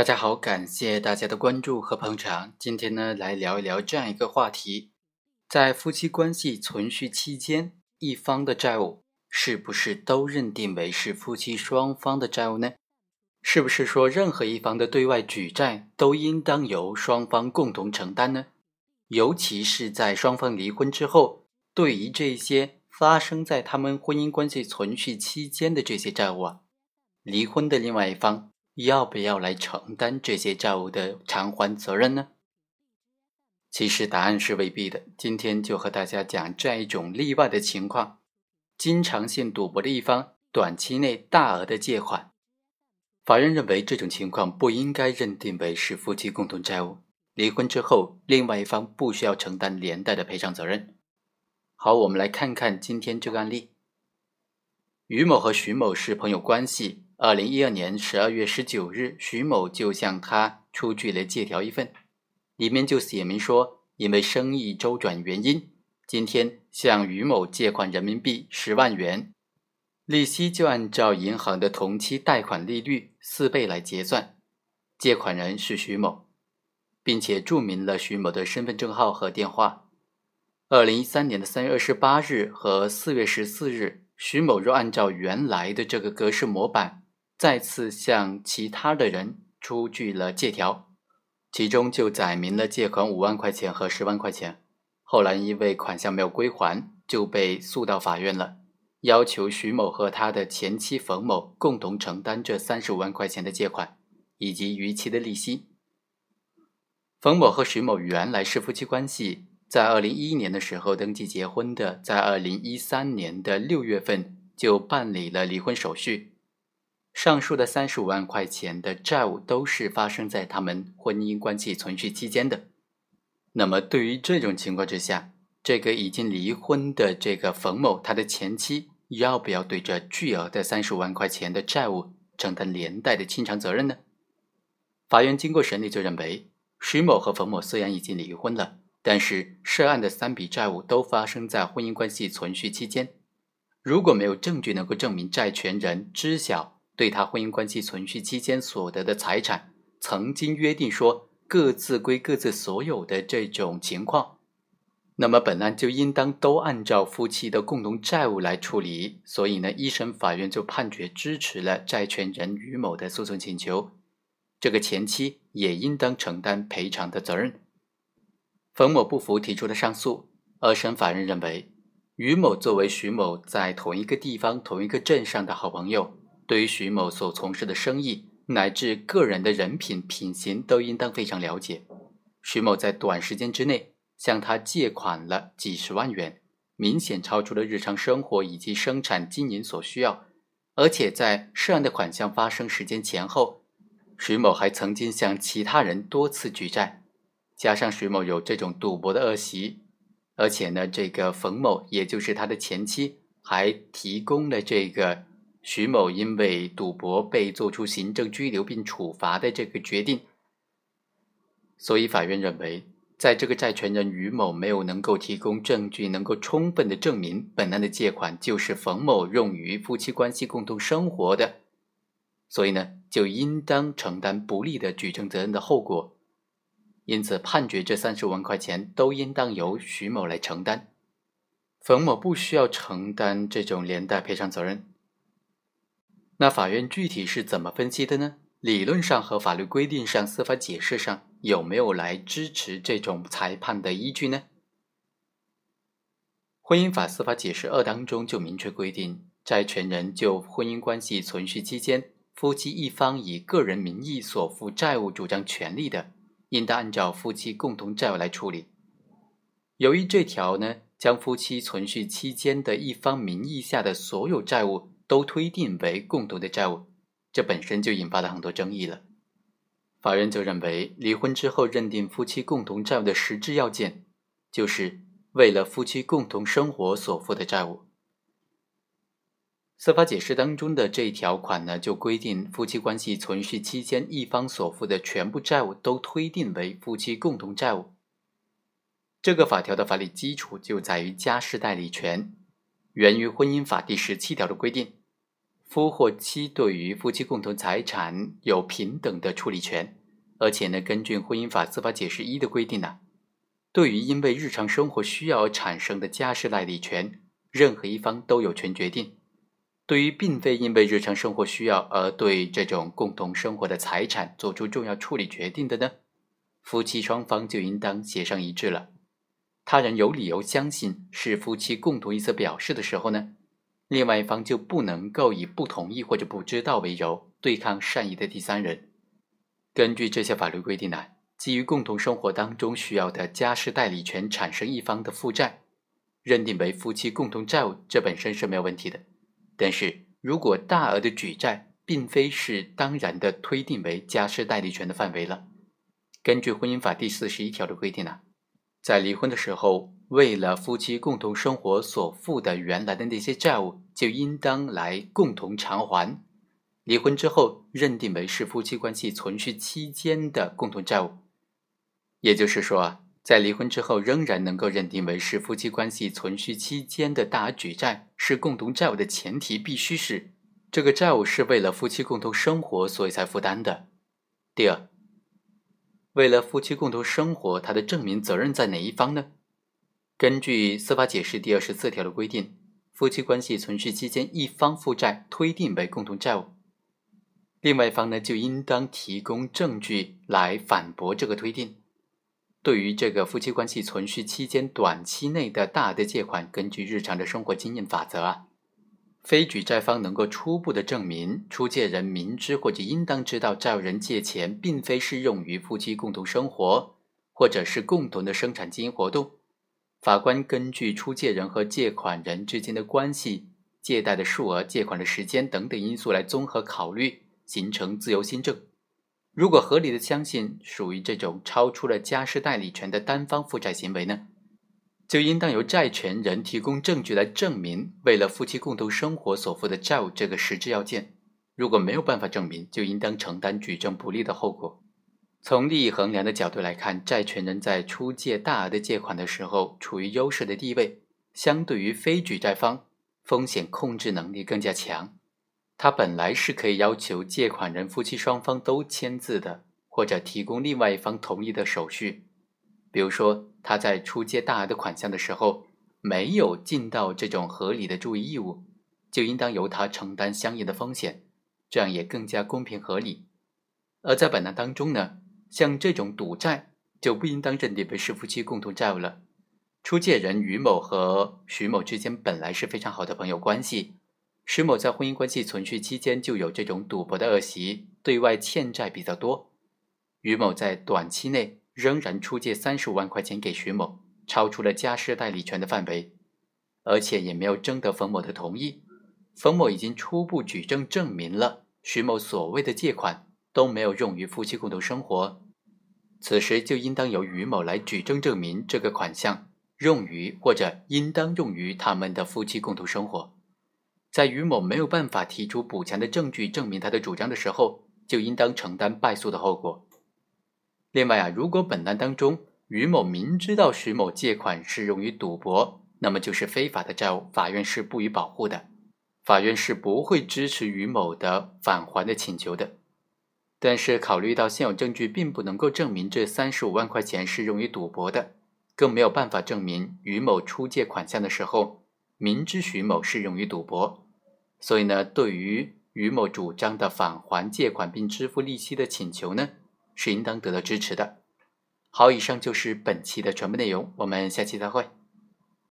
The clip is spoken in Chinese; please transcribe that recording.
大家好，感谢大家的关注和捧场。今天呢，来聊一聊这样一个话题：在夫妻关系存续期间，一方的债务是不是都认定为是夫妻双方的债务呢？是不是说任何一方的对外举债都应当由双方共同承担呢？尤其是在双方离婚之后，对于这些发生在他们婚姻关系存续期间的这些债务啊，离婚的另外一方。要不要来承担这些债务的偿还责任呢？其实答案是未必的。今天就和大家讲这样一种例外的情况：经常性赌博的一方短期内大额的借款，法院认为这种情况不应该认定为是夫妻共同债务。离婚之后，另外一方不需要承担连带的赔偿责任。好，我们来看看今天这个案例：于某和徐某是朋友关系。二零一二年十二月十九日，徐某就向他出具了借条一份，里面就写明说，因为生意周转原因，今天向于某借款人民币十万元，利息就按照银行的同期贷款利率四倍来结算，借款人是徐某，并且注明了徐某的身份证号和电话。二零一三年的三月二十八日和四月十四日，徐某若按照原来的这个格式模板。再次向其他的人出具了借条，其中就载明了借款五万块钱和十万块钱。后来因为款项没有归还，就被诉到法院了，要求徐某和他的前妻冯某共同承担这三十五万块钱的借款以及逾期的利息。冯某和徐某原来是夫妻关系，在二零一一年的时候登记结婚的，在二零一三年的六月份就办理了离婚手续。上述的三十五万块钱的债务都是发生在他们婚姻关系存续期间的。那么，对于这种情况之下，这个已经离婚的这个冯某，他的前妻要不要对这巨额的三十五万块钱的债务承担连带的清偿责任呢？法院经过审理就认为，徐某和冯某虽然已经离婚了，但是涉案的三笔债务都发生在婚姻关系存续期间。如果没有证据能够证明债权人知晓，对他婚姻关系存续期间所得的财产，曾经约定说各自归各自所有的这种情况，那么本案就应当都按照夫妻的共同债务来处理。所以呢，一审法院就判决支持了债权人于某的诉讼请求，这个前妻也应当承担赔偿的责任。冯某不服，提出了上诉。二审法院认为，于某作为徐某在同一个地方、同一个镇上的好朋友。对于徐某所从事的生意乃至个人的人品品行，都应当非常了解。徐某在短时间之内向他借款了几十万元，明显超出了日常生活以及生产经营所需要。而且在涉案的款项发生时间前后，徐某还曾经向其他人多次举债。加上徐某有这种赌博的恶习，而且呢，这个冯某也就是他的前妻，还提供了这个。徐某因为赌博被作出行政拘留并处罚的这个决定，所以法院认为，在这个债权人于某没有能够提供证据，能够充分的证明本案的借款就是冯某用于夫妻关系共同生活的，所以呢，就应当承担不利的举证责任的后果，因此判决这三十万块钱都应当由徐某来承担，冯某不需要承担这种连带赔偿责任。那法院具体是怎么分析的呢？理论上和法律规定上、司法解释上有没有来支持这种裁判的依据呢？婚姻法司法解释二当中就明确规定，债权人就婚姻关系存续期间夫妻一方以个人名义所负债务主张权利的，应当按照夫妻共同债务来处理。由于这条呢，将夫妻存续期间的一方名义下的所有债务。都推定为共同的债务，这本身就引发了很多争议了。法院就认为，离婚之后认定夫妻共同债务的实质要件，就是为了夫妻共同生活所负的债务。司法解释当中的这一条款呢，就规定夫妻关系存续期间一方所负的全部债务都推定为夫妻共同债务。这个法条的法理基础就在于家事代理权，源于婚姻法第十七条的规定。夫或妻对于夫妻共同财产有平等的处理权，而且呢，根据婚姻法司法解释一的规定呢，对于因为日常生活需要而产生的家事代理权，任何一方都有权决定。对于并非因为日常生活需要而对这种共同生活的财产做出重要处理决定的呢，夫妻双方就应当协商一致了。他人有理由相信是夫妻共同意思表示的时候呢？另外一方就不能够以不同意或者不知道为由对抗善意的第三人。根据这些法律规定呢，基于共同生活当中需要的家事代理权产生一方的负债，认定为夫妻共同债务，这本身是没有问题的。但是如果大额的举债并非是当然的推定为家事代理权的范围了，根据婚姻法第四十一条的规定呢，在离婚的时候。为了夫妻共同生活所负的原来的那些债务，就应当来共同偿还。离婚之后认定为是夫妻关系存续期间的共同债务，也就是说啊，在离婚之后仍然能够认定为是夫妻关系存续期间的大额举债是共同债务的前提，必须是这个债务是为了夫妻共同生活所以才负担的。第二，为了夫妻共同生活，他的证明责任在哪一方呢？根据司法解释第二十四条的规定，夫妻关系存续期间，一方负债推定为共同债务，另外一方呢就应当提供证据来反驳这个推定。对于这个夫妻关系存续期间短期内的大的借款，根据日常的生活经验法则啊，非举债方能够初步的证明出借人明知或者应当知道债务人借钱并非适用于夫妻共同生活，或者是共同的生产经营活动。法官根据出借人和借款人之间的关系、借贷的数额、借款的时间等等因素来综合考虑，形成自由新证。如果合理的相信属于这种超出了家事代理权的单方负债行为呢，就应当由债权人提供证据来证明为了夫妻共同生活所负的债务这个实质要件。如果没有办法证明，就应当承担举证不利的后果。从利益衡量的角度来看，债权人在出借大额的借款的时候处于优势的地位，相对于非举债方，风险控制能力更加强。他本来是可以要求借款人夫妻双方都签字的，或者提供另外一方同意的手续。比如说，他在出借大额的款项的时候没有尽到这种合理的注意义务，就应当由他承担相应的风险，这样也更加公平合理。而在本案当中呢？像这种赌债就不应当认定为是夫妻共同债务了。出借人于某和徐某之间本来是非常好的朋友关系，徐某在婚姻关系存续期间就有这种赌博的恶习，对外欠债比较多。于某在短期内仍然出借三十五万块钱给徐某，超出了家事代理权的范围，而且也没有征得冯某的同意。冯某已经初步举证证明了徐某所谓的借款。都没有用于夫妻共同生活，此时就应当由于某来举证证明这个款项用于或者应当用于他们的夫妻共同生活。在于某没有办法提出补强的证据证明他的主张的时候，就应当承担败诉的后果。另外啊，如果本案当中于某明知道徐某借款是用于赌博，那么就是非法的债务，法院是不予保护的，法院是不会支持于某的返还的请求的。但是，考虑到现有证据并不能够证明这三十五万块钱是用于赌博的，更没有办法证明于某出借款项的时候明知徐某是用于赌博，所以呢，对于于某主张的返还借款并支付利息的请求呢，是应当得到支持的。好，以上就是本期的全部内容，我们下期再会。